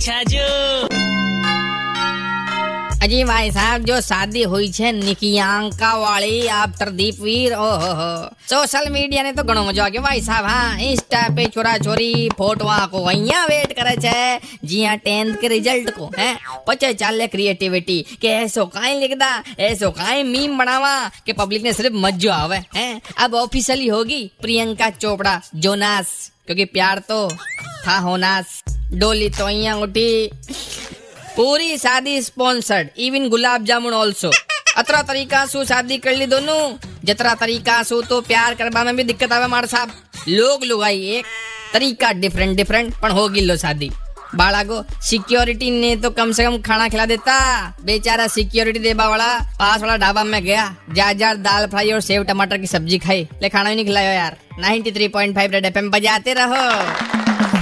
अच्छा अजी भाई साहब, जो शादी हुई छे निकियांका वाली છે નિકિયાંકા વાળી આ हो। વીર ઓહો સોશિયલ મીડિયા ને તો ઘણો મજો આવ્યો ભાઈ સાહેબ હા ઇન્સ્ટા પે છોરા છોરી ફોટવા કો અહીંયા વેટ કરે છે જીયા 10th के रिज़ल्ट को, है। पचे चाले क्रिएटिविटी के ऐसो काई लिखदा, ऐसो काई मीम बनावा, के पब्लिक ने सिर्फ़ मजो आवे, है। अब ऑफिशियली होगी प्रियंका चोपड़ा जोनास क्योंकि प्यार तो था होनास डोली तोइया उठी। पूरी शादी sponsored even gulab jamun also अतरा तरीका सु शादी कर ली दोनों। जतरा तरीका सु तो प्यार करवा में भी दिक्कत आवे मार साहब। लोग लुगाई एक, तरीका डिफरेंट डिफरेंट पण होगी लो शादी। बाड़ा को सिक्योरिटी ने तो कम से कम खाना खिला देता। बेचारा सिक्योरिटी देबा वाला, पास वाला ढाबा में गया। जा जा दाल फ्राई और सेव टमाटर की सब्ज़ी खाई। ले खाना भी नहीं खिलाया यार। 93.5 रेड एफएम बजाते रहो।